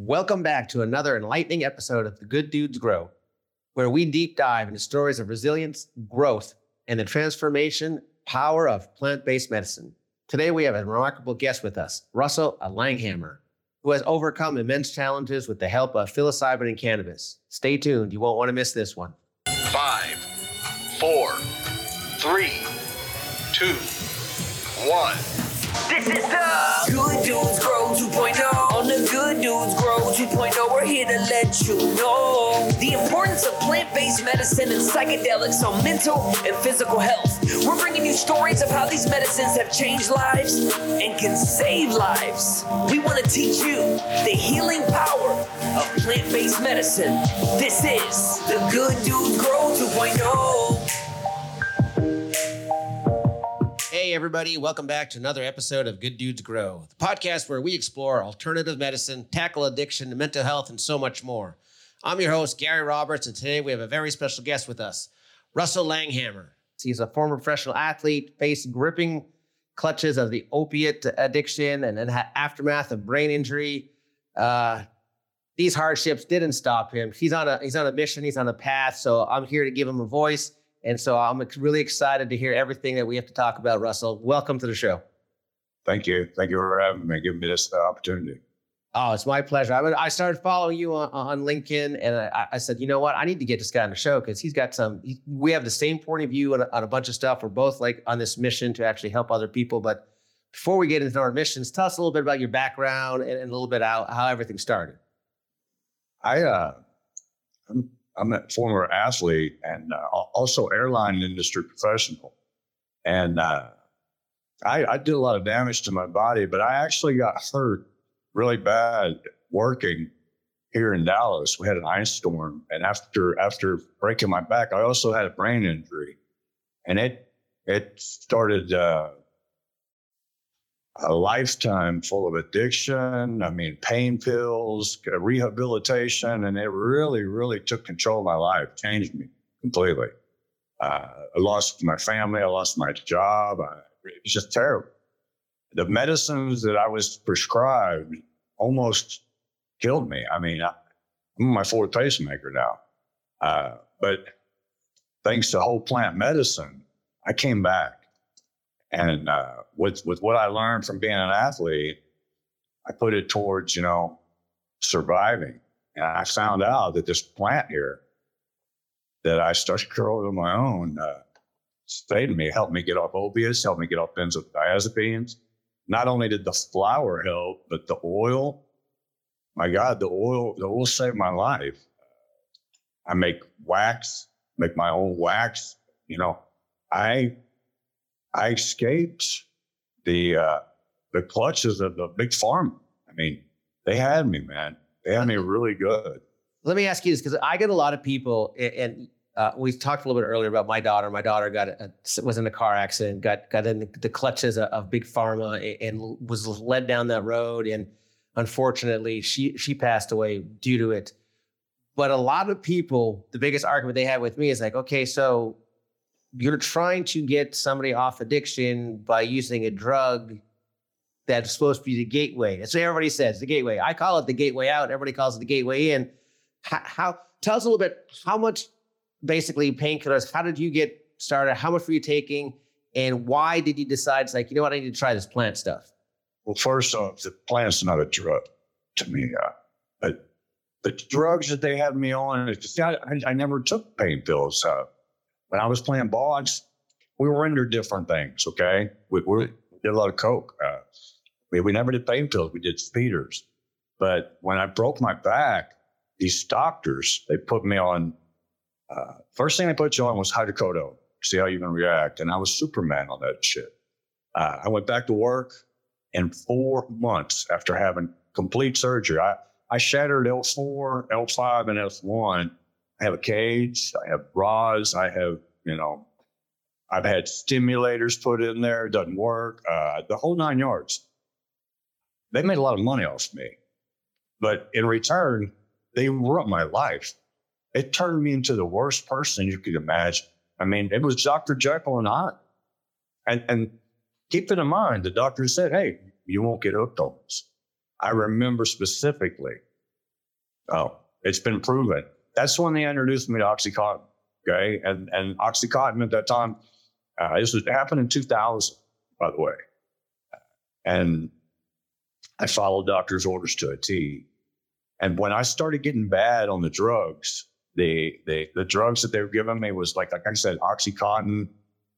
Welcome back to another enlightening episode of The Good Dudes Grow, where we deep dive into stories of resilience, growth, and the transformation power of plant based medicine. Today, we have a remarkable guest with us, Russell Langhammer, who has overcome immense challenges with the help of psilocybin and cannabis. Stay tuned, you won't want to miss this one. Five, four, three, two, one. This is the know the importance of plant based medicine and psychedelics on mental and physical health. We're bringing you stories of how these medicines have changed lives and can save lives. We want to teach you the healing power of plant based medicine. This is the Good Dudes Grow 2.0. Hey, everybody, welcome back to another episode of Good Dudes Grow, the podcast where we explore alternative medicine, tackle addiction, mental health, and so much more. I'm your host, Gary Roberts, and today we have a very special guest with us, Russell Langhammer. He's a former professional athlete, faced gripping clutches of the opiate addiction and had aftermath of brain injury. Uh, these hardships didn't stop him. He's on a he's on a mission. He's on a path. So I'm here to give him a voice. And so I'm really excited to hear everything that we have to talk about, Russell. Welcome to the show. Thank you. Thank you for having me, giving me this uh, opportunity. Oh, it's my pleasure. I, I started following you on, on LinkedIn, and I, I, said, you know what? I need to get this guy on the show because he's got some. He, we have the same point of view on a, on a bunch of stuff. We're both like on this mission to actually help other people. But before we get into our missions, tell us a little bit about your background and, and a little bit how, how everything started. I uh, I'm I'm a former athlete and uh, also airline industry professional. And uh, I, I, did a lot of damage to my body, but I actually got hurt really bad working here in Dallas. We had an ice storm, and after after breaking my back, I also had a brain injury, and it it started uh, a lifetime full of addiction. I mean, pain pills, rehabilitation, and it really, really took control of my life, changed me completely. Uh, I lost my family, I lost my job. I, it was just terrible. The medicines that I was prescribed almost killed me. I mean, I, am my fourth pacemaker now. Uh, but thanks to whole plant medicine, I came back. And uh, with with what I learned from being an athlete, I put it towards you know surviving. And I found out that this plant here that I started growing on my own uh, saved me, helped me get off opiates, helped me get off benzodiazepines. Not only did the flour help, but the oil. My God, the oil, the oil saved my life. I make wax, make my own wax. You know, I I escaped the uh, the clutches of the big farm. I mean, they had me, man. They had me really good. Let me ask you this because I get a lot of people, and uh, we talked a little bit earlier about my daughter. My daughter got a, was in a car accident, got got in the clutches of, of big pharma, and was led down that road. And unfortunately, she she passed away due to it. But a lot of people, the biggest argument they had with me is like, okay, so you're trying to get somebody off addiction by using a drug that's supposed to be the gateway. That's what everybody says, the gateway. I call it the gateway out. Everybody calls it the gateway in. How, how tell us a little bit how much basically painkillers, how did you get started? How much were you taking? And why did you decide it's like, you know what, I need to try this plant stuff? Well, first off, the plant's not a drug to me. Uh, but the drugs that they had me on, just, I, I, never took pain pills. Uh, when I was playing ball, just, we were into different things. Okay, we, we did a lot of coke. Uh, we, we never did pain pills. We did speeders. But when I broke my back, these doctors they put me on. Uh, first thing they put you on was hydrocodone. See how you're gonna react. And I was Superman on that shit. Uh, I went back to work, and four months after having complete surgery, I I shattered L4, L5, and L1 I have a cage, I have bras, I have, you know, I've had stimulators put in there, it doesn't work, uh, the whole nine yards. They made a lot of money off me. But in return, they ruined my life. It turned me into the worst person you could imagine. I mean, it was Dr. Jekyll and Hyde. And, and keep it in mind, the doctor said, hey, you won't get hooked on this. I remember specifically Oh, it's been proven. That's when they introduced me to OxyContin. Okay. And, and OxyContin at that time, uh, this was happened in 2000, by the way. And I followed doctor's orders to a T. And when I started getting bad on the drugs, the the the drugs that they were giving me was like like I said, OxyContin.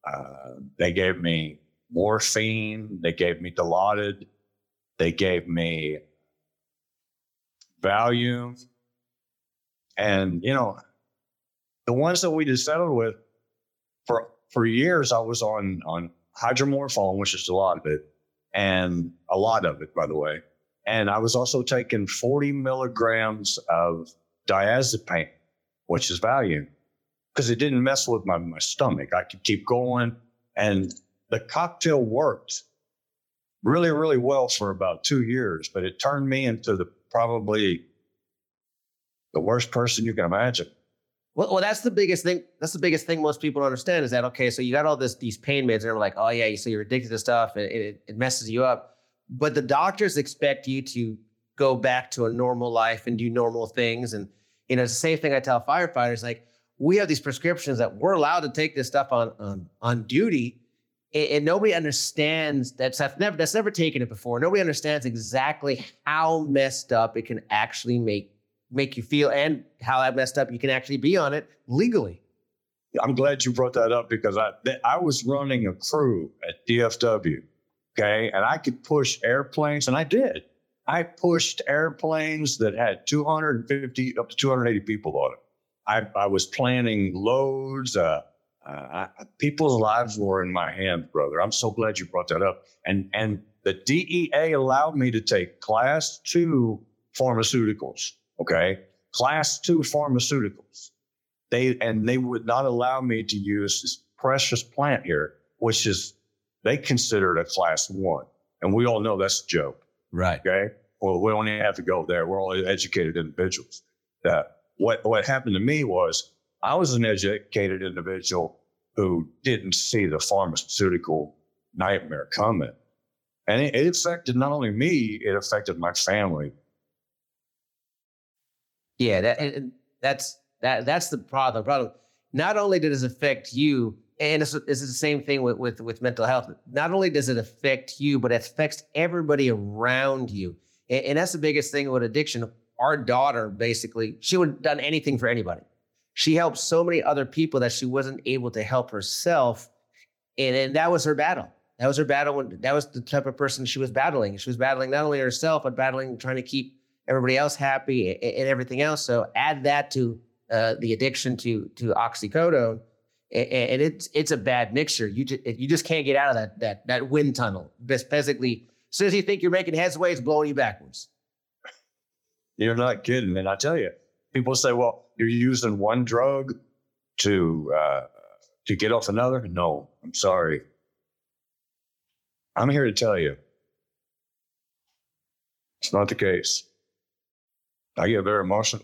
Uh, they gave me morphine. They gave me Dilaudid. They gave me Valium. And you know, the ones that we just settled with for for years, I was on on hydromorphone, which is a lot of it, and a lot of it, by the way. And I was also taking 40 milligrams of diazepam, which is Valium? because it didn't mess with my, my stomach. I could keep going. And the cocktail worked really, really well for about two years, but it turned me into the probably the worst person you can imagine. Well, well, that's the biggest thing. That's the biggest thing most people don't understand is that okay, so you got all this these pain meds, and they're like, oh yeah, so you're addicted to stuff, and it, it messes you up. But the doctors expect you to go back to a normal life and do normal things. And you know, it's the same thing I tell firefighters. Like, we have these prescriptions that we're allowed to take this stuff on on, on duty, and, and nobody understands that's never that's never taken it before. Nobody understands exactly how messed up it can actually make make you feel and how that messed up you can actually be on it legally. I'm glad you brought that up because I I was running a crew at DFW, okay, and I could push airplanes, and I did. I pushed airplanes that had 250 up to 280 people on it. I, I was planning loads. Uh, uh, I, people's lives were in my hands, brother. I'm so glad you brought that up. And and the DEA allowed me to take class two pharmaceuticals. Okay, class two pharmaceuticals. They and they would not allow me to use this precious plant here, which is they consider it a class one, and we all know that's a joke. Right. Okay. Well, we don't even have to go there. We're all educated individuals. That what what happened to me was I was an educated individual who didn't see the pharmaceutical nightmare coming. And it, it affected not only me, it affected my family. Yeah, that that's that that's the problem. The problem. Not only does it affect you, and it's, it's the same thing with, with with mental health. Not only does it affect you, but it affects everybody around you. And, and that's the biggest thing with addiction. Our daughter, basically, she would have done anything for anybody. She helped so many other people that she wasn't able to help herself, and, and that was her battle. That was her battle. When, that was the type of person she was battling. She was battling not only herself, but battling trying to keep everybody else happy and, and everything else. So add that to uh, the addiction to to oxycodone, and, it's it's a bad mixture. You just you just can't get out of that that that wind tunnel. Basically, as soon as you think you're making headway, it's blowing you backwards. You're not kidding, and I tell you, people say, "Well, you're using one drug to uh, to get off another." No, I'm sorry. I'm here to tell you, it's not the case. I get very emotional.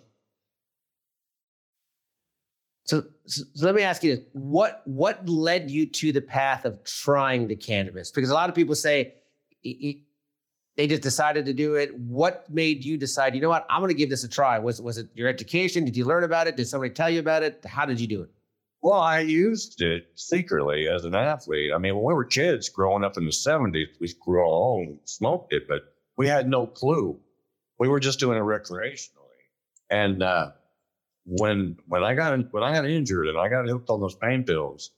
So, so, let me ask you this: what what led you to the path of trying the cannabis? Because a lot of people say they just decided to do it. What made you decide? You know what? I'm going to give this a try. Was was it your education? Did you learn about it? Did somebody tell you about it? How did you do it? Well, I used it secretly as an athlete. I mean, when we were kids growing up in the 70s, we grew own, smoked it, but we had no clue we were just doing it recreationally. And uh, when when I got when I got injured and I got hooked on those pain pills,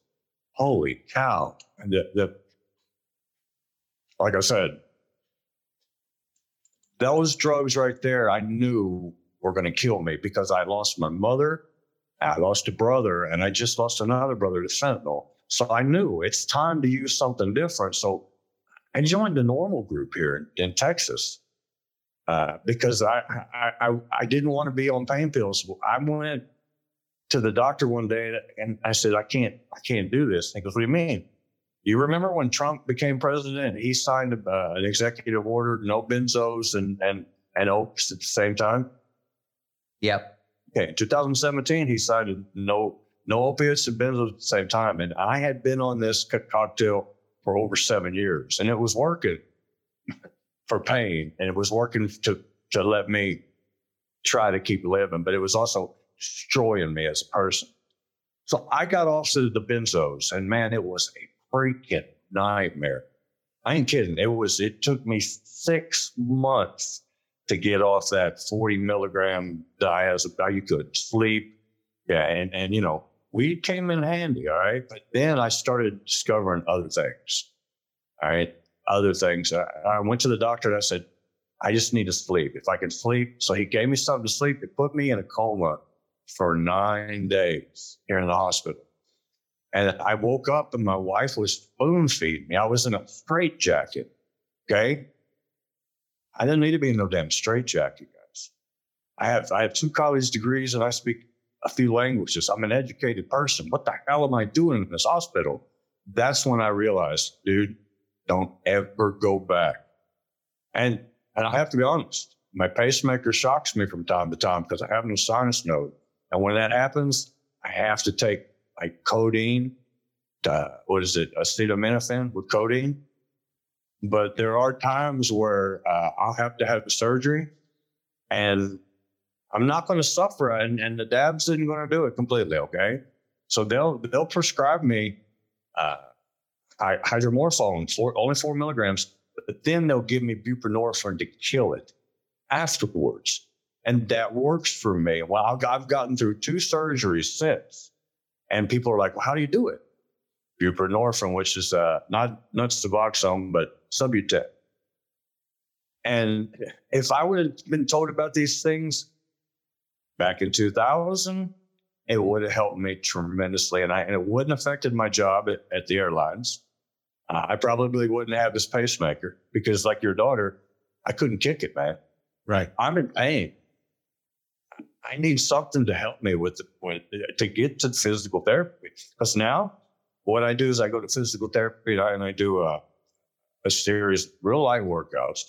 holy cow! And the, the like I said, those drugs right there, I knew were going to kill me because I lost my mother, I lost a brother, and I just lost another brother to fentanyl. So I knew it's time to use something different. So I joined the NORML group here in, in Texas uh, because I, I, I I didn't want to be on pain pills. I went to the doctor one day and I said, I can't I can't do this. He goes, What do you mean? You remember when Trump became president? He signed uh, an executive order, no benzos and and and oaks at the same time. Yep. Okay. In 2017, he signed no no opiates and benzos at the same time, and I had been on this cocktail for over seven years, and it was working for pain, and it was working to to let me try to keep living, but it was also destroying me as a person. So I got off to the benzos, and man, it was a freaking nightmare. I ain't kidding. It was. It took me six months to get off that forty milligram diazepam. You could sleep, yeah, and and you know weed came in handy, all right. But then I started discovering other things, all right, other things. I, I went to the doctor and I said, I just need to sleep. If I can sleep, so he gave me something to sleep. He put me in a coma for nine days here in the hospital. And I woke up and my wife was spoon feeding me. I was in a straitjacket. Okay. I didn't need to be in no damn straitjacket, guys. I have I have two college degrees and I speak a few languages. I'm an educated person. What the hell am I doing in this hospital? That's when I realized, dude, don't ever go back. And and I have to be honest, my pacemaker shocks me from time to time because I have no sinus node. And when that happens, I have to take like codeine, uh, what is it, acetaminophen with codeine. But there are times where uh, I'll have to have surgery and I'm not going to suffer. And, and the dabs isn't going to do it completely. Okay. So they'll, they'll prescribe me uh, hydromorphone, for only four milligrams, but then they'll give me buprenorphine to kill it afterwards. And that works for me. Well, I've gotten through two surgeries since. And people are like, well, how do you do it? Buprenorphine, which is uh, not, not Suboxone, but Subutex. And if I would have been told about these things back in 2000, it would have helped me tremendously. And, I, and it wouldn't have affected my job at, at the airlines. Uh, I probably wouldn't have this pacemaker because, like your daughter, I couldn't kick it, man. Right. I'm in pain. I need something to help me with, with to get to physical therapy. Because now, what I do is I go to physical therapy and I do a, a series real life workouts,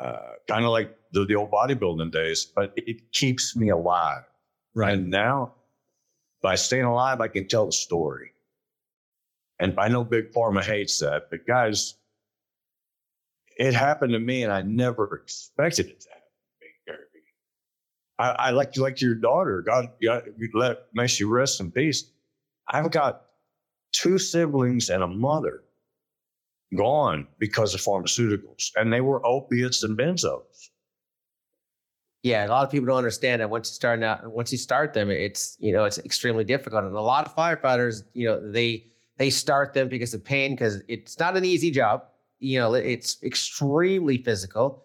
uh, kind of like the, the old bodybuilding days, but it keeps me alive. Right. And now, by staying alive, I can tell the story. And I know Big Pharma hates that, but guys, it happened to me, and I never expected it to happen. I, I like like your daughter. God, God let may she rest in peace. I've got two siblings and a mother gone because of pharmaceuticals, and they were opiates and benzos. Yeah, a lot of people don't understand that once you start out, once you start them, it's you know it's extremely difficult, and a lot of firefighters, you know, they they start them because of pain because it's not an easy job. You know, it's extremely physical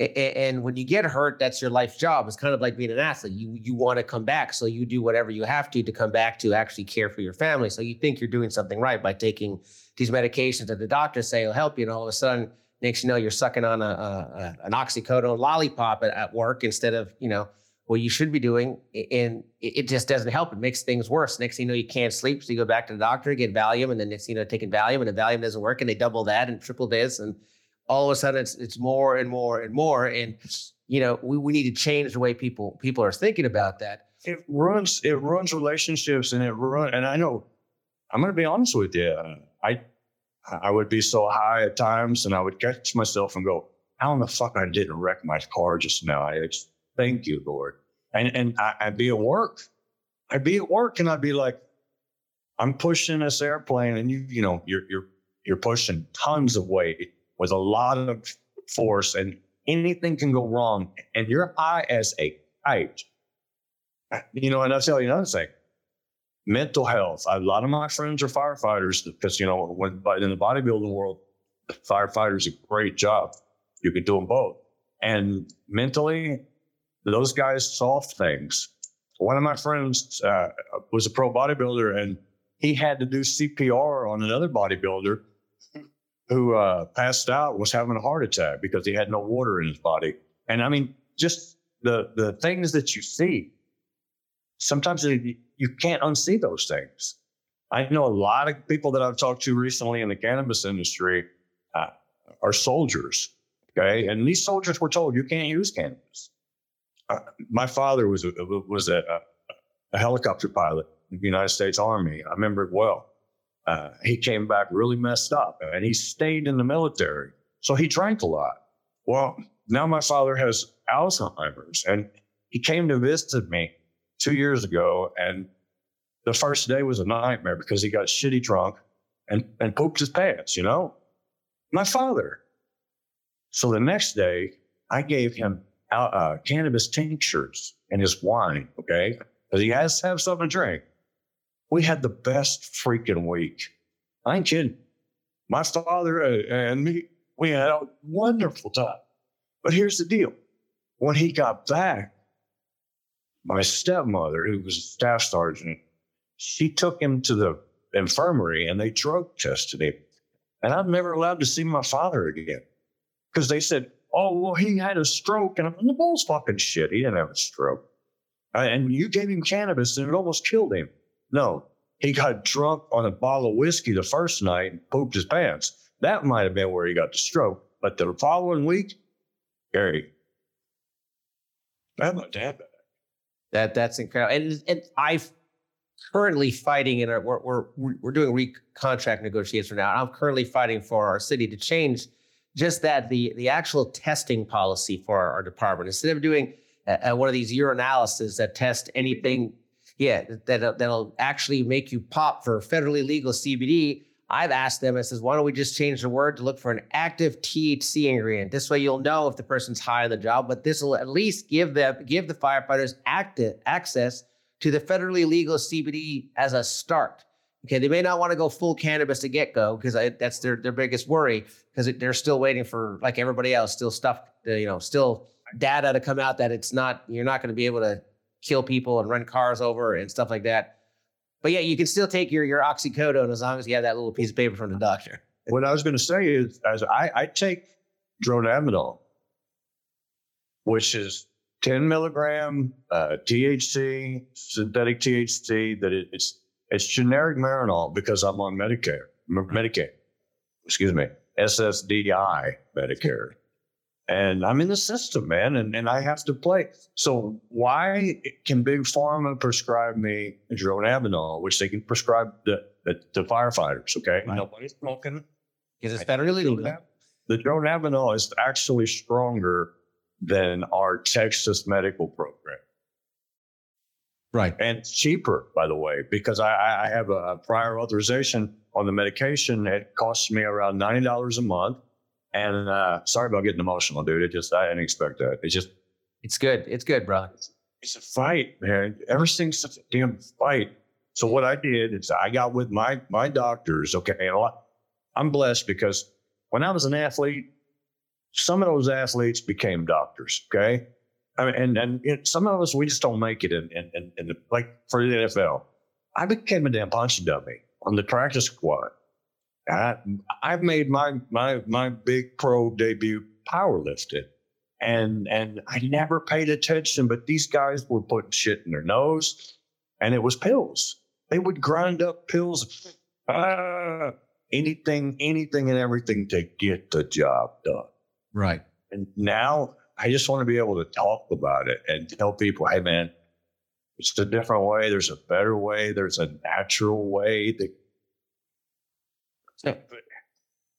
and when you get hurt that's your life job. It's kind of like being an athlete. You you want to come back so you do whatever you have to to come back to actually care for your family. So you think you're doing something right by taking these medications that the doctors say will help you and all of a sudden next you know you're sucking on a, a an oxycodone lollipop at, at, work instead of you know what you should be doing and it just doesn't help. It makes things worse. Next thing you know you can't sleep so you go back to the doctor get valium and then next you know taking valium and the valium doesn't work and they double that and triple this and all of a sudden it's it's more and more and more. And you know, we, we need to change the way people people are thinking about that. It ruins it ruins relationships and it ruins and I know I'm gonna be honest with you. I I would be so high at times and I would catch myself and go, how in the fuck I didn't wreck my car just now? I just thank you, Lord. And and I, I'd be at work. I'd be at work and I'd be like, I'm pushing this airplane and you, you know, you're you're you're pushing tons of weight with a lot of force and anything can go wrong and you're high as a kite. You know, and I'll tell you another thing. Mental health. A lot of my friends are firefighters because, you know, when in the bodybuilding world, firefighters a great job. You can do them both. And mentally, those guys solve things. One of my friends uh, was a pro bodybuilder and he had to do CPR on another bodybuilder who uh, passed out was having a heart attack because he had no water in his body. And I mean, just the the things that you see, sometimes you can't unsee those things. I know a lot of people that I've talked to recently in the cannabis industry uh, are soldiers. Okay, and these soldiers were told you can't use cannabis. Uh, my father was a, was a, a helicopter pilot in the United States Army. I remember it well uh, he came back really messed up and he stayed in the military. So he drank a lot. Well, now my father has Alzheimer's and he came to visit me two years ago, and the first day was a nightmare because he got shitty drunk and, and pooped his pants, you know? My father. So the next day, I gave him uh, uh, cannabis tinctures and his wine, okay? Because he has to have something to drink. We had the best freaking week. I ain't kidding. My father uh, and me, we had a wonderful time. But here's the deal when he got back, my stepmother, who was a staff sergeant, she took him to the infirmary and they drug tested him. And I'm never allowed to see my father again because they said, oh, well, he had a stroke. And I'm the bull's fucking shit. He didn't have a stroke. And you gave him cannabis and it almost killed him. No, he got drunk on a bottle of whiskey the first night and pooped his pants. That might have been where he got the stroke. But the following week, Gary, I had my dad. That that's incredible. And and I currently fighting in our we're we're we're doing re-contract negotiations now. I'm currently fighting for our city to change just that the the actual testing policy for our, our department instead of doing uh, one of these urinalysis that test anything, yeah, that uh, that'll actually make you pop for federally legal CBD. I've asked them, I says, why don't we just change the word to look for an active THC ingredient? This way you'll know if the person's high on the job, but this will at least give them give the firefighters active access to the federally legal CBD as a start. Okay, they may not want to go full cannabis to get go because that's their their biggest worry because they're still waiting for like everybody else, still stuff, you know, still data to come out that it's not you're not going to be able to kill people and run cars over and stuff like that. But yeah, you can still take your your oxycodone as long as you have that little piece of paper from the doctor. What I was going to say is, as I, I take dronabinol, which is 10 milligram uh, THC, synthetic THC, that it, it's it's generic Marinol because I'm on Medicare, Medicaid, excuse me, SSDI Medicare. And I'm in the system, man, and, and I have to play. So why can Big Pharma prescribe me dronabinol, which they can prescribe the, the, the firefighters, okay? Right. Nobody's smoking. Because it's federally legal. The dronabinol is actually stronger than our Texas medical program. Right. And cheaper, by the way, because I, I have a prior authorization on the medication. It costs me around $90 a month. And uh, sorry about getting emotional, dude. It just, I didn't expect that. It's just, it's good. It's good, bro. It's, it's a fight, man. Everything's such a damn fight. So what I did is I got with my my doctors. Okay, and I'm blessed because when I was an athlete, some of those athletes became doctors. Okay, I mean, and and some of us we just don't make it in in, in, in the, like for the NFL. I became a damn punching dummy on the practice squad. I, I've made my my my big pro debut powerlifting, and and I never paid attention. But these guys were putting shit in their nose, and it was pills. They would grind up pills, ah, anything, anything, and everything to get the job done. Right. And now I just want to be able to talk about it and tell people, hey, man, it's a different way. There's a better way. There's a natural way. That,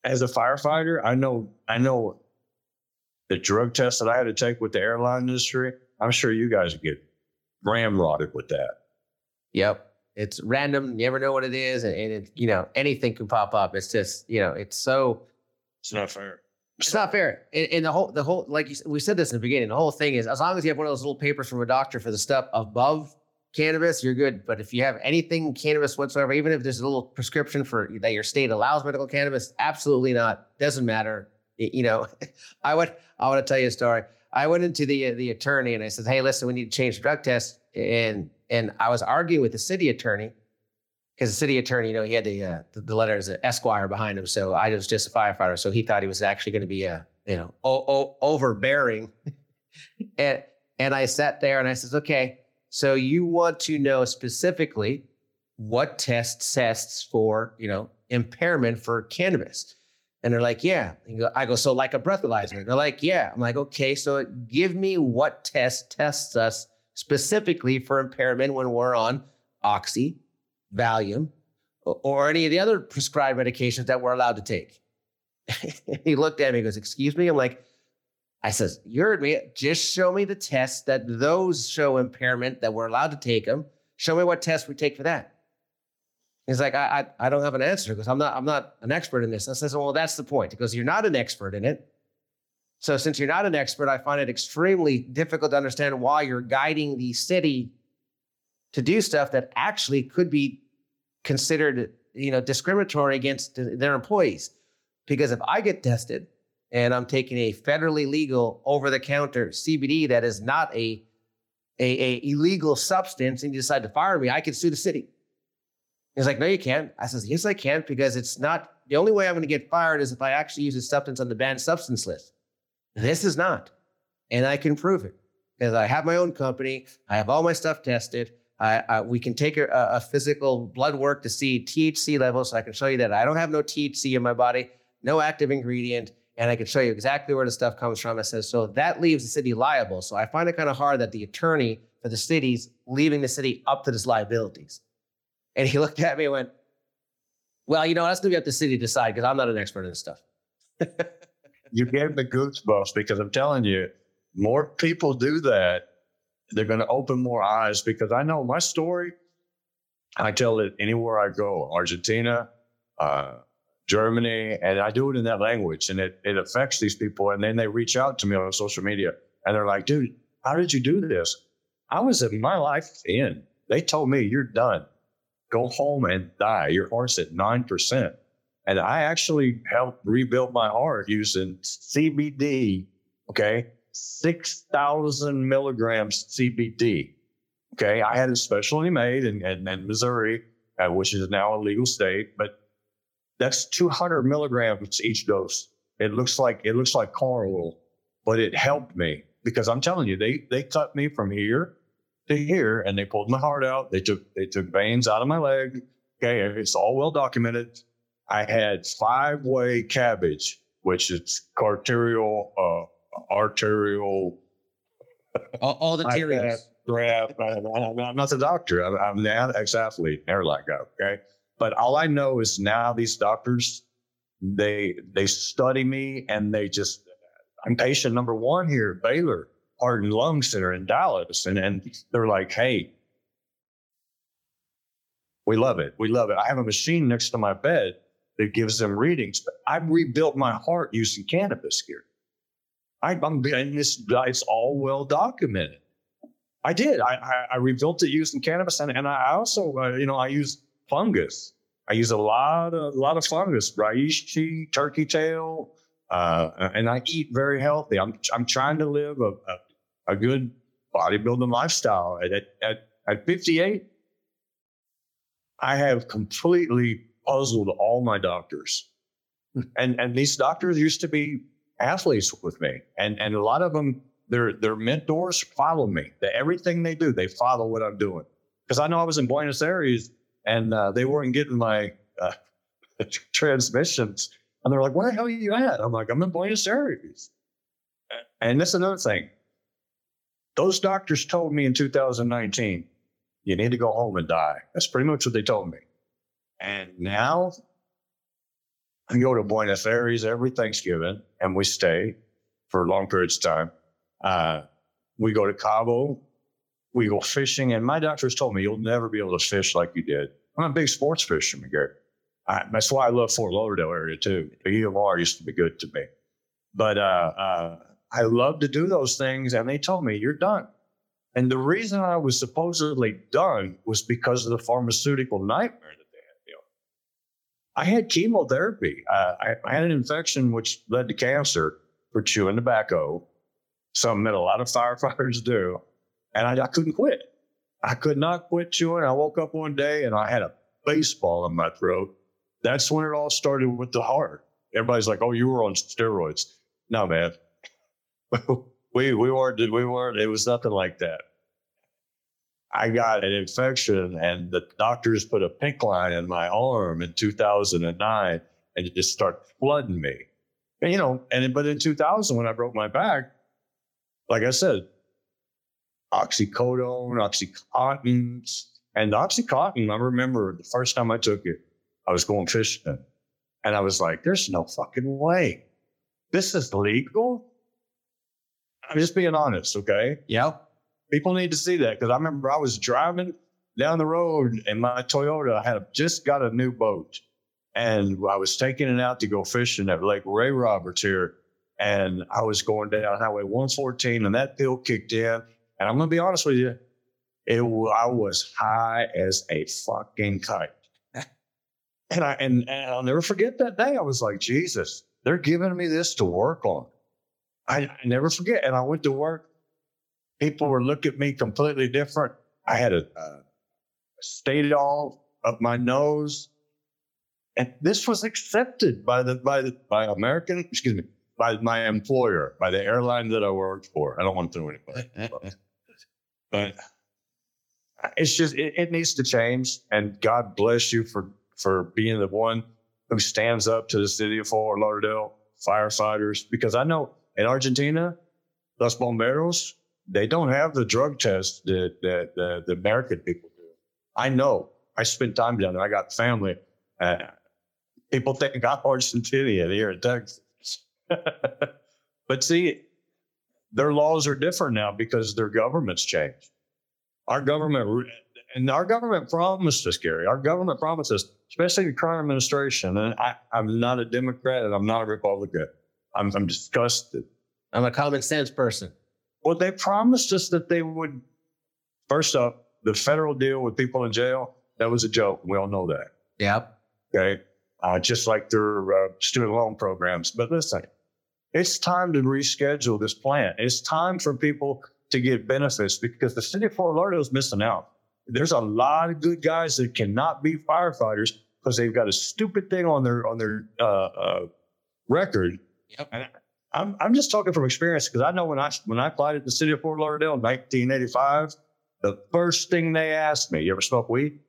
as a firefighter, I know, I know the drug test that I had to take with the airline industry. I'm sure you guys get ramrodded with that. Yep. It's random. You never know what it is. And, and it, you know, anything can pop up. It's just, you know, it's so. It's not fair. It's not fair. And, and, the whole, the whole, like you, we said this in the beginning, the whole thing is as long as you have one of those little papers from a doctor for the stuff above cannabis, you're good. But if you have anything cannabis whatsoever, even if there's a little prescription for that your state allows medical cannabis, absolutely not. Doesn't matter. You know, I would, I want to tell you a story. I went into the the attorney and I said, "Hey, listen, we need to change the drug test." And and I was arguing with the city attorney because the city attorney, you know, he had the, uh, the, the letter as an Esquire behind him. So I was just a firefighter. So he thought he was actually going to be a, you know, o- o- overbearing. and, and I sat there and I says, okay, so you want to know specifically what test tests for, you know, impairment for cannabis. And they're like, yeah. I go, so like a breathalyzer. They're like, yeah. I'm like, okay, so give me what test tests us specifically for impairment when we're on oxy, Valium, or any of the other prescribed medications that we're allowed to take. he looked at me and goes, Excuse me? I'm like, I says, you're me. Just show me the tests that those show impairment that we're allowed to take them. Show me what tests we take for that. He's like, I, I, I don't have an answer because I'm not, I'm not an expert in this. I says, well, that's the point. Because you're not an expert in it. So since you're not an expert, I find it extremely difficult to understand why you're guiding the city to do stuff that actually could be considered, you know, discriminatory against their employees. Because if I get tested and I'm taking a federally legal over-the-counter CBD that is not a, a, a illegal substance and you decide to fire me, I can sue the city. He's like, no, you can't. I says, yes, I can because it's not the only way I'm going to get fired is if I actually use a substance on the banned substance list. This is not. And I can prove it because I have my own company. I have all my stuff tested. I, I, we can take a, a, physical blood work to see THC levels. So I can show you that I don't have no THC in my body, no active ingredient, and I can show you exactly where the stuff comes from. It says so that leaves the city liable. So I find it kind of hard that the attorney for the city's leaving the city up to this liabilities. And he looked at me and went, "Well, you know that's going to be up to the city to decide because I'm not an expert in this stuff." you gave me goosebumps because I'm telling you, more people do that, they're going to open more eyes because I know my story. I tell it anywhere I go, Argentina, uh, Germany, and I do it in that language, and it it affects these people. And then they reach out to me on social media, and they're like, "Dude, how did you do this?" I was in my life in. They told me you're done. Go home and die. Your heart's at nine percent. And I actually helped rebuild my heart using CBD, okay? 6,000 milligrams CBD. Okay. I had it specially made in, in, in Missouri, uh, which is now a legal state, but that's 200 milligrams each dose. It looks like it looks like car oil, but it helped me because I'm telling you, they they cut me from here to here, and they pulled my heart out. They took they took veins out of my leg. Okay, it's all well documented. I had five way cabbage, which is arterial, uh, arterial. All, all the arteries. Graph. I'm not the doctor. I'm, I'm the ex athlete, airline guy. Okay. But all I know is now these doctors, they they study me and they just, I'm patient number one here at Baylor Heart and Lung Center in Dallas. And, and they're like, hey, we love it. We love it. I have a machine next to my bed that gives them readings. But I rebuilt my heart using cannabis here. I, am this it's all well documented. I did. I, I, I rebuilt it using cannabis, and, and I also, uh, you know, I use fungus. I use a lot of a lot of fungus, reishi, turkey tail, uh, and I eat very healthy. I'm I'm trying to live a, a, a good bodybuilding lifestyle. At, at at 58, I have completely puzzled all my doctors. and and these doctors used to be athletes with me. And and a lot of them, their their mentors follow me. Everything they do, they follow what I'm doing. Because I know I was in Buenos Aires and uh, they weren't getting my uh, transmissions. And they're like, where the hell are you at? I'm like, I'm in Buenos Aires. And that's another thing. Those doctors told me in 2019, you need to go home and die. That's pretty much what they told me. And now I go to Buenos Aires every Thanksgiving and we stay for long periods of time. Uh, we go to Cabo, we go fishing, and my doctors told me you'll never be able to fish like you did. I'm a big sports fisherman, Gary. I, that's why I love Fort Lauderdale area too. The EMR used to be good to me, but uh, uh, I love to do those things, and they told me you're done. And the reason I was supposedly done was because of the pharmaceutical nightmare that they had. You know, I had chemotherapy. Uh, I, I, had an infection which led to cancer for chewing tobacco, something that a lot of firefighters do. And I, I couldn't quit. I could not quit chewing. I woke up one day and I had a baseball in my throat. That's when it all started with the heart. Everybody's like, "Oh, you were on steroids." No, man. we we weren't. We weren't. It was nothing like that. I got an infection and the doctors put a PICC line in my arm in 2009 and it just started flooding me. And, you know, and but in 2000 when I broke my back, like I said, oxycodone, oxycontin, and the oxycontin. I remember the first time I took it, I was going fishing, and I was like, "There's no fucking way, this is legal." I'm just being honest, okay? Yeah. People need to see that because I remember I was driving down the road in my Toyota I had just got a new boat and I was taking it out to go fishing at Lake Ray Roberts here. And I was going down Highway 114 and that pill kicked in. And I'm going to be honest with you, it, I was high as a fucking kite. and, I, and, and I'll never forget that day. I was like, Jesus, they're giving me this to work on. I, I never forget. And I went to work. People were looking at me completely different. I had a, a state all up my nose. And this was accepted by the by the by American, excuse me, by my employer, by the airline that I worked for. I don't want to throw anybody, but it's just it, it needs to change. And God bless you for for being the one who stands up to the city of Fort Lauderdale firefighters, because I know in Argentina, Los Bomberos, they don't have the drug test that, that, that the American people do. I know. I spent time down there. I got family. Uh, people think I'm Argentinian here in Texas. but see, their laws are different now because their government's changed. Our government, and our government promised us, Gary, our government promised us, especially the current administration. And I, I'm not a Democrat and I'm not a Republican. I'm, I'm disgusted. I'm a common sense person. Well, they promised us that they would, first up, the federal deal with people in jail, that was a joke. We all know that. Yep. Okay. Uh, just like their uh, student loan programs. But listen, it's time to reschedule this plan. It's time for people to get benefits because the city of Fort Lauderdale is missing out. There's a lot of good guys that cannot be firefighters because they've got a stupid thing on their on their uh, uh, record. Yep. And I'm I'm just talking from experience because I know when I when I applied at the city of Fort Lauderdale in 1985, the first thing they asked me, "You ever smoke weed?"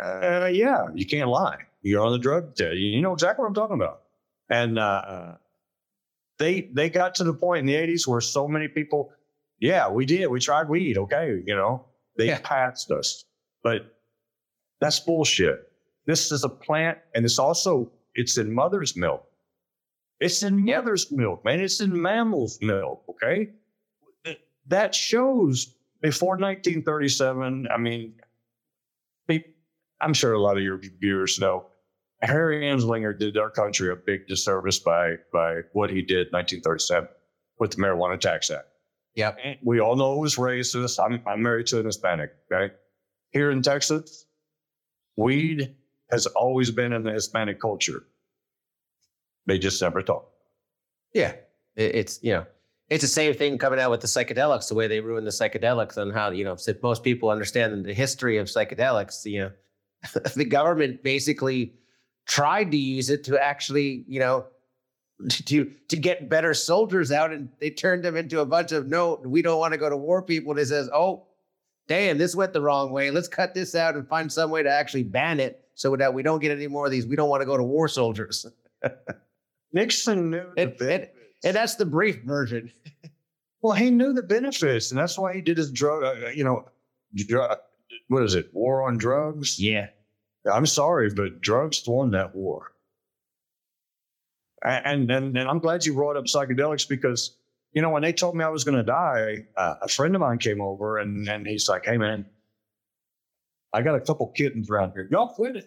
Uh, yeah, you can't lie. You're on the drug test. You know exactly what I'm talking about. And uh, they they got to the point in the 80s where so many people, yeah, we did. We tried weed. Okay, you know, they Yeah. passed us, but that's bullshit. This is a plant, and it's also it's in mother's milk. It's in mother's milk, man. It's in mammal's milk. Okay, that shows before 1937. I mean, I'm sure a lot of your viewers know Harry Anslinger did our country a big disservice by by what he did in 1937 with the Marijuana Tax Act. Yep. And we all know it was racist. I'm, I'm married to an Hispanic. Okay, here in Texas, weed has always been in the Hispanic culture. They just never talk. Yeah. It, it's, you know, it's the same thing coming out with the psychedelics, the way they ruin the psychedelics and how, you know, most people understand the history of psychedelics, you know, the government basically tried to use it to actually, you know, to to get better soldiers out and they turned them into a bunch of no, we don't want to go to war people. And it says, oh, damn, this went the wrong way. Let's cut this out and find some way to actually ban it so that we don't get any more of these. We don't want to go to war soldiers. Nixon knew the And, and, and that's the brief version. Well, he knew the benefits, and that's why he did his drug. Uh, you know, drug, what is it? War on drugs. Yeah. I'm sorry, but drugs won that war. And and and I'm glad you brought up psychedelics because you know when they told me I was going to die, uh, a friend of mine came over and and he's like, "Hey man, I got a couple kittens around here. Y'all quit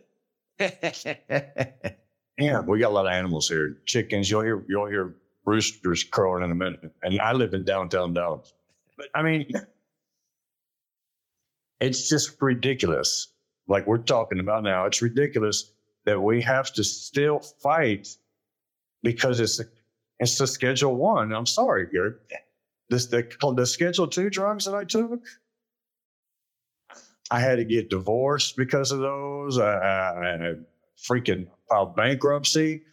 it." Yeah, we got a lot of animals here. Chickens. You'll hear you'll hear roosters crowing in a minute. And I live in downtown Dallas. But I mean, it's just ridiculous. Like we're talking about now, it's ridiculous that we have to still fight because it's it's the Schedule One. I'm sorry, Gary. This the the Schedule Two drugs that I took. I had to get divorced because of those. I, I, I freaking filed bankruptcy.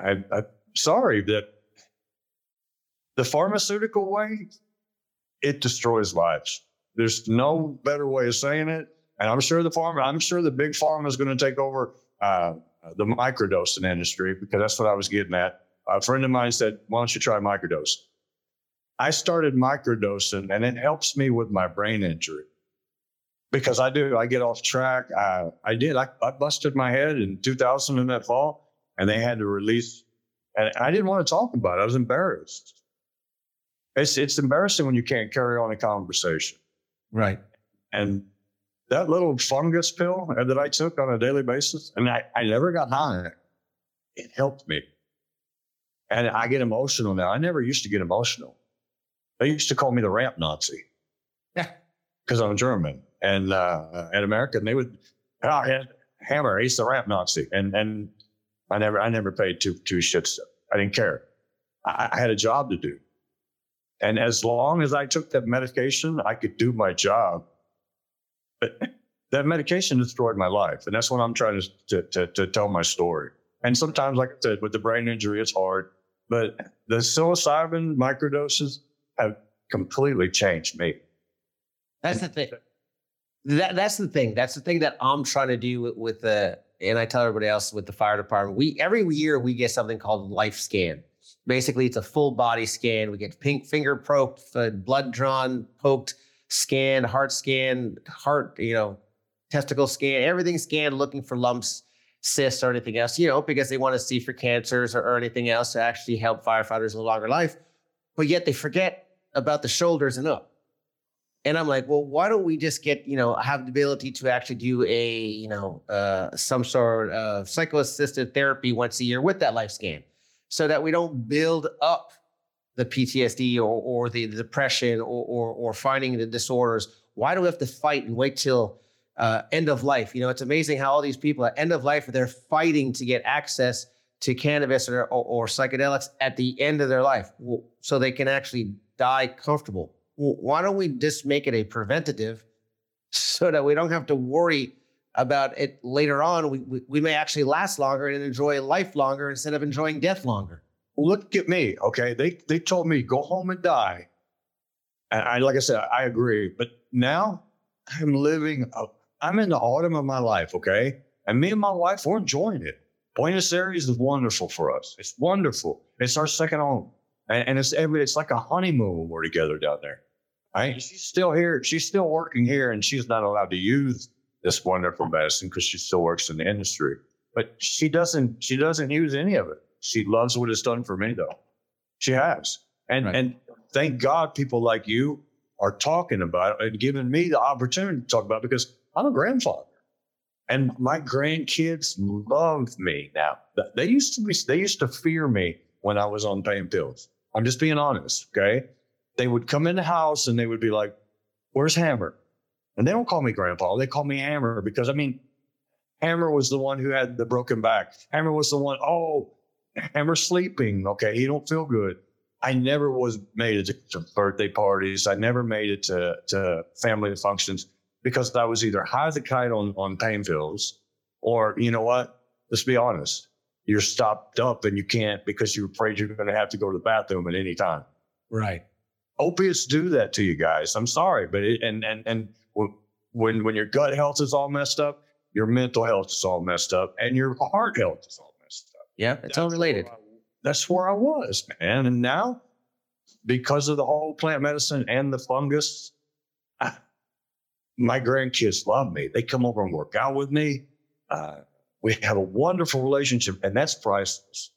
I, I'm sorry that the pharmaceutical way it destroys lives. There's no better way of saying it. And I'm sure the farm, I'm sure the big farm is going to take over uh, the microdosing industry because that's what I was getting at. A friend of mine said, "Why don't you try microdose?" I started microdosing, and it helps me with my brain injury because I do. I get off track. I, I did. I, I busted my head in 2000 in that fall, and they had to release. And I didn't want to talk about it. I was embarrassed. It's it's embarrassing when you can't carry on a conversation. Right. And that little fungus pill that I took on a daily basis, and I, I never got high. It helped me. And I get emotional now. I never used to get emotional. They used to call me the ramp Nazi. Yeah. Because I'm German and uh, and American. They would, oh, yeah, Hammer, he's the ramp Nazi. And and I never I never paid two two shits. I didn't care. I, I had a job to do. And as long as I took that medication, I could do my job. But that medication destroyed my life. And that's what I'm trying to, to, to, to tell my story. And sometimes, like I said, with the brain injury, it's hard. But the psilocybin microdoses have completely changed me. That's the thing. That that's the thing. That's the thing that I'm trying to do with, with the and I tell everybody else with the fire department. We every year we get something called life scan. Basically, it's a full body scan. We get pink finger uh, blood drawn, poked, scanned, heart scan, heart, you know, testicle scan, everything scanned, looking for lumps, cysts, or anything else. You know, because they want to see for cancers or, or anything else to actually help firefighters live a longer life. But yet they forget about the shoulders and up. And I'm like, well, why don't we just get, you know, have the ability to actually do a, you know, uh, some sort of psycho-assisted therapy once a year with that life scan so that we don't build up the PTSD or, or the, the depression or, or, or, finding the disorders. Why do we have to fight and wait till uh, end of life? You know, it's amazing how all these people at end of life, they're fighting to get access to cannabis or, or, psychedelics at the end of their life so they can actually die comfortable why don't we just make it a preventative so that we don't have to worry about it later on? We, we, we may actually last longer and enjoy life longer instead of enjoying death longer. Look at me, okay? They they told me go home and die, and I like I said I agree. But now I'm living. I'm in the autumn of my life, okay? And me and my wife we're enjoying it. Buenos Aires is wonderful for us. It's wonderful. It's our second home, and, and it's every. It's like a honeymoon when we're together down there. Right? She's still here. She's still working here, and she's not allowed to use this wonderful medicine because she still works in the industry. But she doesn't. She doesn't use any of it. She loves what it's done for me, though. She has, and right. and thank God people like you are talking about it and giving me the opportunity to talk about it because I'm a grandfather. And my grandkids love me now. They used to be, they used to fear me when I was on pain pills. I'm just being honest. Okay they would come in the house and they would be like, Where's Hammer? And they don't call me grandpa, they call me Hammer because I mean, Hammer was the one who had the broken back. Hammer was the one, oh, Hammer sleeping. Okay, he don't feel good. I never was made it to, birthday parties. I never made it to, to family functions because I was either high as a kite on, on pain pills or, you know what? Let's be honest. You're stopped up and you can't because you're afraid you're going to have to go to the bathroom at any time. Right opiates do that to you guys. I'm sorry, but it, and and and when when your gut health is all messed up, your mental health is all messed up, and your heart health is all messed up. Yeah, it's that's all related. Where I, that's where I was, man. And now, because of the whole plant medicine and the fungus, I, my grandkids love me. They come over and work out with me. Uh, we have a wonderful relationship, and that's priceless.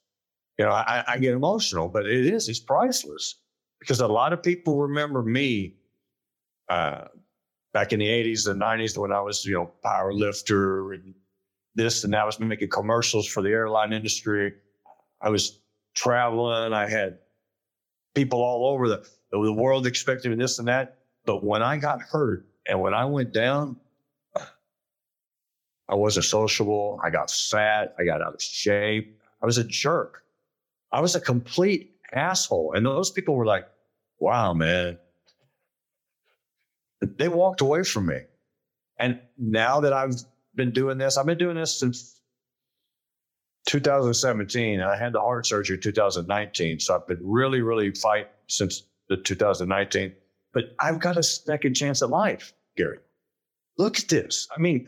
You know, I, I get emotional, but it is, it's priceless because a lot of people remember me uh, back in the 80s and 90s when I was, you know, power lifter and this and that. I was making commercials for the airline industry. I was traveling. I had people all over the, the world expecting me this and that. But when I got hurt and when I went down, I wasn't sociable. I got fat. I got out of shape. I was a jerk. I was a complete asshole. And those people were like, wow, man. They walked away from me. And now that I've been doing this, I've been doing this since 2017. I had the heart surgery 2019. So I've been really, really fight since the 2019. But I've got a second chance at life, Gary. Look at this. I mean,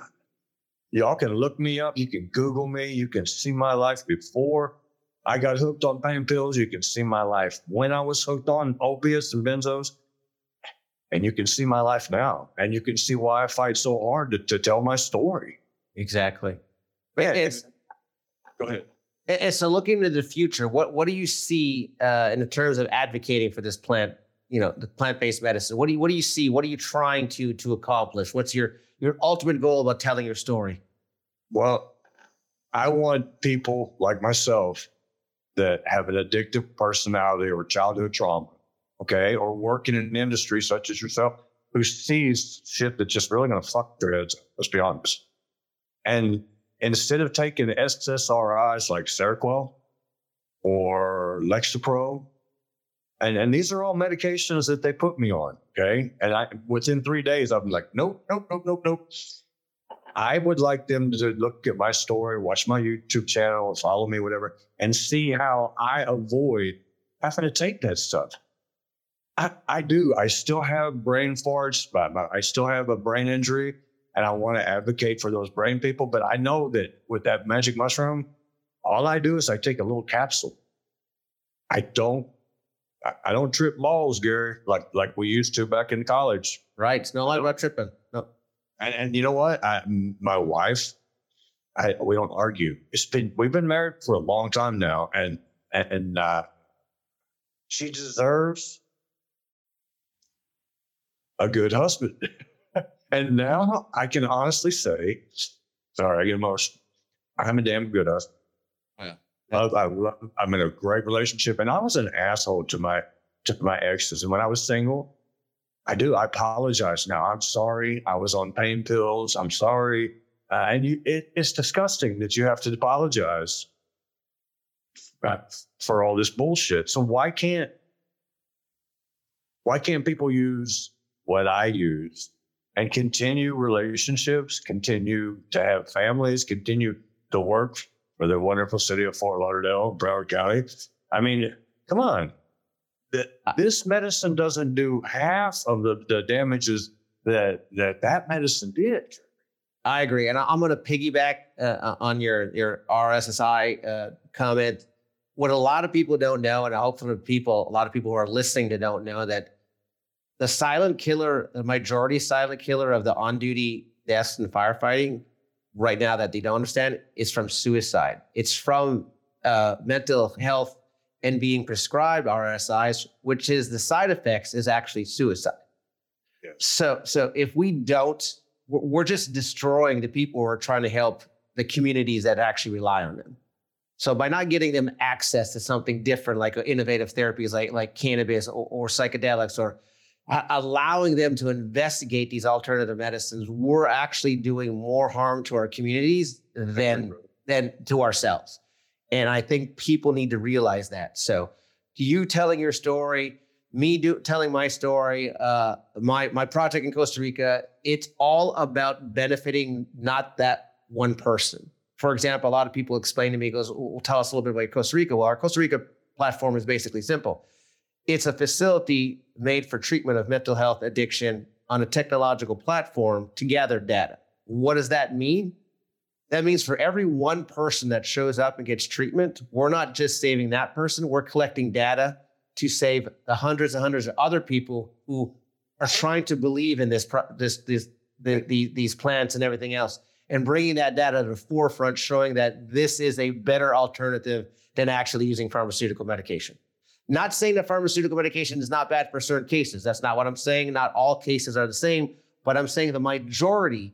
y'all can look me up. You can Google me. You can see my life before I got hooked on pain pills. You can see my life when I was hooked on opiates and benzos. And you can see my life now. And you can see why I fight so hard to, to tell my story. Exactly. Yeah, it's, go ahead. And so, looking into the future, what what do you see uh, in terms of advocating for this plant you know the plant-based medicine? What do you what do you see? What are you trying to to accomplish? What's your your ultimate goal about telling your story? Well, I want people like myself that have an addictive personality or childhood trauma, okay, or work in an industry such as yourself who sees shit that's just really going to fuck their heads. Let's be honest. And instead of taking SSRIs like Seroquel or Lexapro, and, and these are all medications that they put me on. Okay. And I within three days, I'm like, nope, nope, nope, nope, nope. I would like them to look at my story, watch my YouTube channel, follow me, whatever, and see how I avoid having to take that stuff. I, I do. I still have brain farts, but I still have a brain injury, and I want to advocate for those brain people. But I know that with that magic mushroom, all I do is I take a little capsule. I don't I, don't trip balls, Gary, like like we used to back in college. Right. It's not like about tripping. No. And, and you know what? I, my wife, I we don't argue. It's been we've been married for a long time now, and and uh, she deserves a good husband. and now I can honestly say, sorry, I get emotional. I'm a damn good husband. I, I, I'm in a great relationship, and I was an asshole to my to my exes. And when I was single, I do. I apologize now. I'm sorry. I was on pain pills. I'm sorry. Uh, and you, it, it's disgusting that you have to apologize for all this bullshit. So why can't why can't people use what I use and continue relationships, continue to have families, continue to work for the wonderful city of Fort Lauderdale, Broward County. I mean, come on. This medicine doesn't do half of the, the damages that, that that medicine did. I agree, and I'm going to piggyback uh, on your your RSSI uh, comment. What a lot of people don't know, and hopefully people, a lot of people who are listening to don't know that the silent killer, the majority silent killer of the on-duty deaths in firefighting right now that they don't understand is from suicide. It's from uh, mental health and being prescribed RSIs, which is the side effects is actually suicide. Yes. So, so if we don't, we're just destroying the people who are trying to help the communities that actually rely on them. So by not getting them access to something different, like innovative therapies, like like cannabis or, or psychedelics or allowing them to investigate these alternative medicines, we're actually doing more harm to our communities than than to ourselves. And I think people need to realize that. So, you telling your story, me do, telling my story, uh, my my project in Costa Rica, it's all about benefiting not that one person. For example, a lot of people explain to me, goes, well, tell us a little bit about Costa Rica. Well, our Costa Rica platform is basically simple. It's a facility made for treatment of mental health addiction on a technological platform to gather data. What does that mean? That means for every one person that shows up and gets treatment, we're not just saving that person, we're collecting data to save the hundreds and hundreds of other people who are trying to believe in this, this, this the, the, these plants and everything else, and bringing that data to the forefront, showing that this is a better alternative than actually using pharmaceutical medication. Not saying that pharmaceutical medication is not bad for certain cases. That's not what I'm saying. Not all cases are the same, but I'm saying the majority,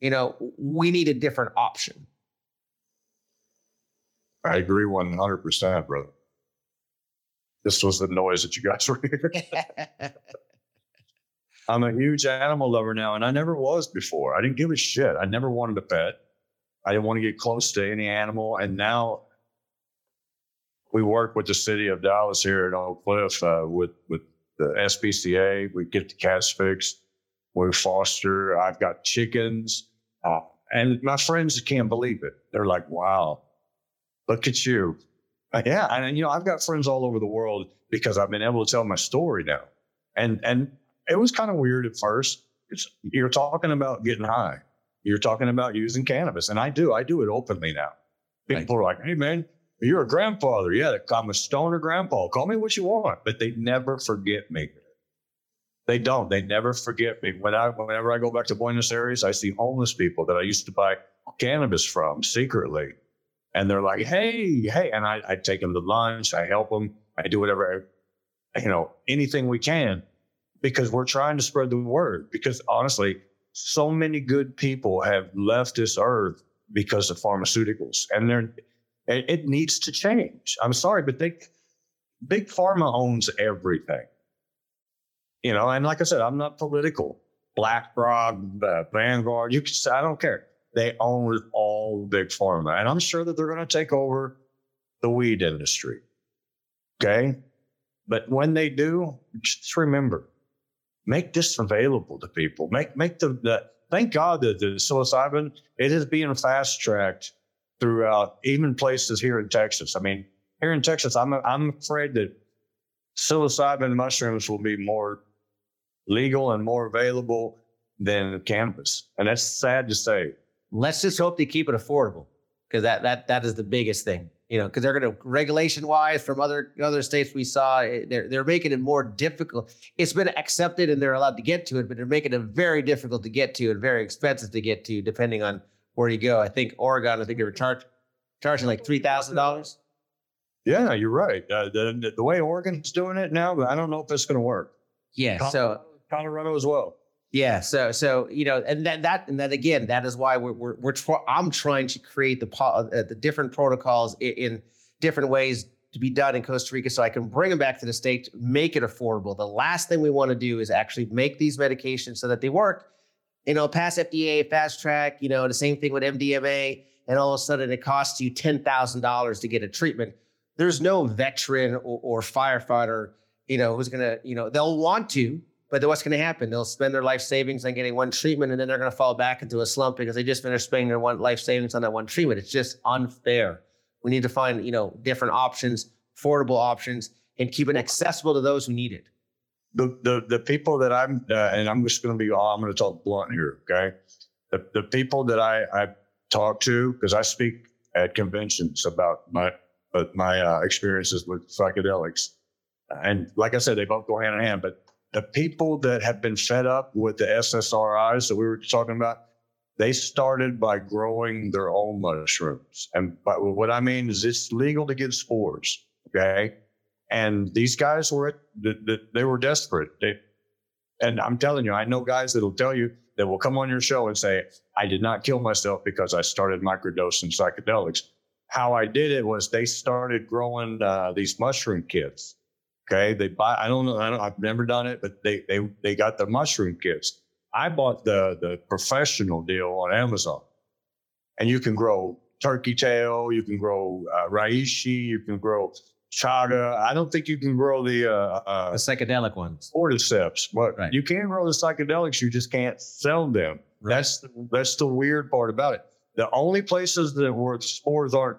you know, we need a different option. I agree 100%, brother. This was the noise that you guys were hearing. I'm a huge animal lover now, and I never was before. I didn't give a shit. I never wanted a pet. I didn't want to get close to any animal. And now we work with the city of Dallas here at Oak Cliff uh, with with the SPCA. We get the cats fixed. We foster. I've got chickens, uh, and my friends can't believe it. They're like, "Wow, look at you!" Uh, yeah, and you know, I've got friends all over the world because I've been able to tell my story now. And and it was kind of weird at first. It's, you're talking about getting high. You're talking about using cannabis, and I do. I do it openly now. People are like, "Hey, man, you're a grandfather. Yeah, I'm a stoner grandpa. Call me what you want, but they never forget me. They don't. They never forget me. When I, whenever I go back to Buenos Aires, I see homeless people that I used to buy cannabis from secretly, and they're like, "Hey, hey," and I, I take them to lunch. I help them. I do whatever. I, you know, anything we can because we're trying to spread the word. Because honestly, so many good people have left this earth because of pharmaceuticals, and they're it, it needs to change. I'm sorry, but they big pharma owns everything. You know, and like I said, I'm not political. BlackRock, uh, Vanguard, you can say I don't care. They own all big pharma, and I'm sure that they're going to take over the weed industry. Okay, but when they do, just remember, make this available to people. Make make the, the thank God that the psilocybin it is being fast tracked throughout even places here in Texas. I mean, here in Texas, I'm I'm afraid that psilocybin mushrooms will be more legal and more available than cannabis, and that's sad to say. Let's just hope they keep it affordable because that that that is the biggest thing. You know, because they're going to regulation wise from other other states we saw, eh, they're they're making it more difficult. It's been accepted and they're allowed to get to it, but they're making it very difficult to get to and very expensive to get to, depending on where you go. I think Oregon, I think they were charged charging like three thousand dollars. Yeah, you're right. Uh, the, the way Oregon's doing it now, I don't know if it's going to work. Yeah. Colorado, So Colorado as well. yeah. So so you know, and then that and then again, that is why we're we're, we're tr- I'm trying to create the po- uh, the different protocols in, in different ways to be done in Costa Rica, so I can bring them back to the state, make it affordable. The last thing we want to do is actually make these medications so that they work. You know, pass FDA, fast track. You know, the same thing with MDMA, and all of a sudden it costs you ten thousand dollars to get a treatment. There's no veteran or, or firefighter, you know, who's gonna, you know, they'll want to, but then what's going to happen? They'll spend their life savings on getting one treatment, and then they're going to fall back into a slump because they just finished spending their one life savings on that one treatment. It's just unfair. We need to find, you know, different options, affordable options, and keep it accessible to those who need it. The the the people that I'm uh, and I'm just going to be oh, I'm going to talk blunt here, okay? The the people that I I talk to because I speak at conventions about my but my uh, experiences with psychedelics, and like I said, they both go hand in hand. But the people that have been fed up with the SSRIs that we were talking about, they started by growing their own mushrooms, and by, what I mean is it's legal to get spores, okay? And these guys were th- they were desperate. They, and I'm telling you, I know guys that'll tell you that will come on your show and say, "I did not kill myself because I started microdosing psychedelics." How I did it was they started growing uh, these mushroom kits. Okay, they buy. I don't know. I don't, I've never done it, but they they they got the mushroom kits. I bought the the professional deal on Amazon, and you can grow turkey tail, you can grow uh, reishi, you can grow chaga. I don't think you can grow the uh, The uh, psychedelic ones. cordyceps, but Right. you can grow the psychedelics. You just can't sell them. Right. That's the, that's the weird part about it. The only places that where spores aren't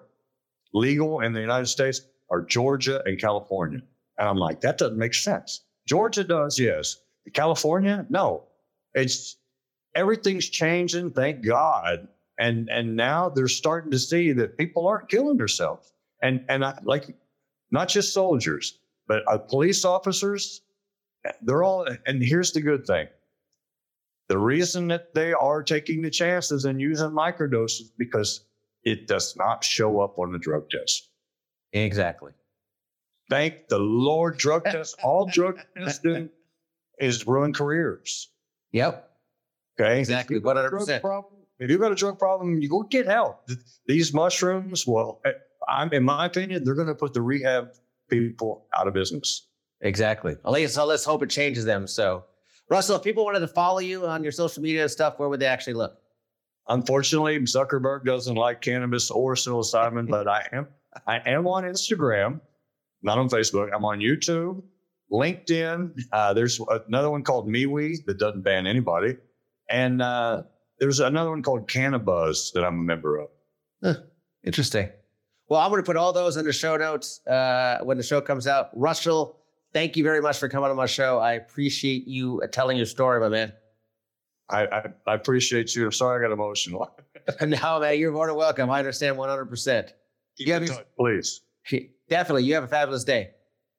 legal in the United States are Georgia and California. And I'm like, that doesn't make sense. Georgia does, yes. California, no. It's everything's changing, thank God. And and now they're starting to see that people aren't killing themselves. And and I, like not just soldiers, but uh, police officers, they're all. And here's the good thing: the reason that they are taking the chances and using microdoses because it does not show up on the drug test. Exactly. Thank the Lord, drug tests. All drug testing is ruin careers. Yep. Okay, Exactly, If you've got a drug 100%. problem- If you've got a drug problem, you go get help. These mushrooms, well, eh, I'm in my opinion, they're going to put the rehab people out of business. Exactly. At least, so let's hope it changes them. So, Russell, if people wanted to follow you on your social media and stuff, where would they actually look? Unfortunately, Zuckerberg doesn't like cannabis or psilocybin, but I am I am on Instagram, not on Facebook. I'm on YouTube, LinkedIn. Uh, there's another one called MeWe that doesn't ban anybody, and uh, there's another one called Cannabuzz that I'm a member of. Interesting. Well, I'm going to put all those in the show notes uh, when the show comes out. Russell, thank you very much for coming on my show. I appreciate you telling your story, my man. I, I, I appreciate you. I'm sorry I got emotional. no, man, you're more than welcome. I understand 100%. You have your- Please, definitely. You have a fabulous day.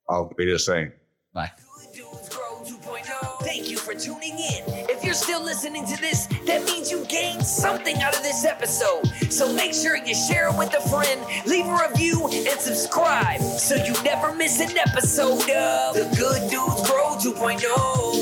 I'll be the same. Bye. Good Dudes Grow 2.0. Thank you for tuning in. You're still listening to this, that means you gained something out of this episode. So make sure you share it with a friend, leave a review, and subscribe so you never miss an episode of The Good Dudes Grow 2.0.